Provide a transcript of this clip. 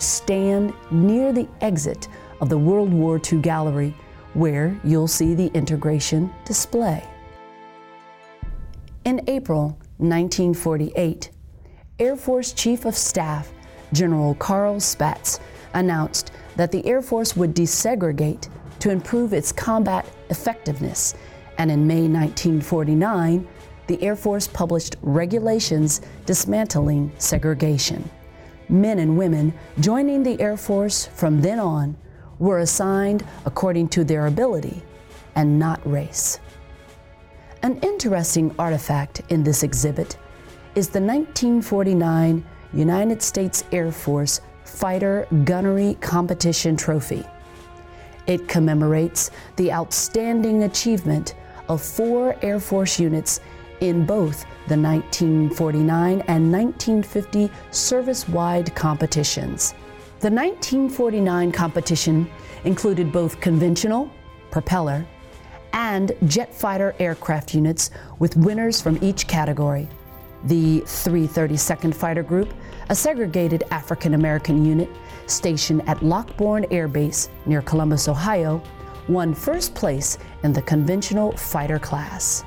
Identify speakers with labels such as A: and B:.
A: stand near the exit of the World War II gallery, where you'll see the integration display. In April 1948, Air Force Chief of Staff General Carl Spaatz announced that the Air Force would desegregate to improve its combat effectiveness, and in May 1949, the Air Force published regulations dismantling segregation. Men and women joining the Air Force from then on were assigned according to their ability and not race. An interesting artifact in this exhibit is the 1949 United States Air Force Fighter Gunnery Competition Trophy. It commemorates the outstanding achievement of four Air Force units in both the 1949 and 1950 service wide competitions. The 1949 competition included both conventional, propeller, and jet fighter aircraft units with winners from each category. The 332nd Fighter Group, a segregated African American unit stationed at Lockbourne Air Base near Columbus, Ohio, won first place in the conventional fighter class.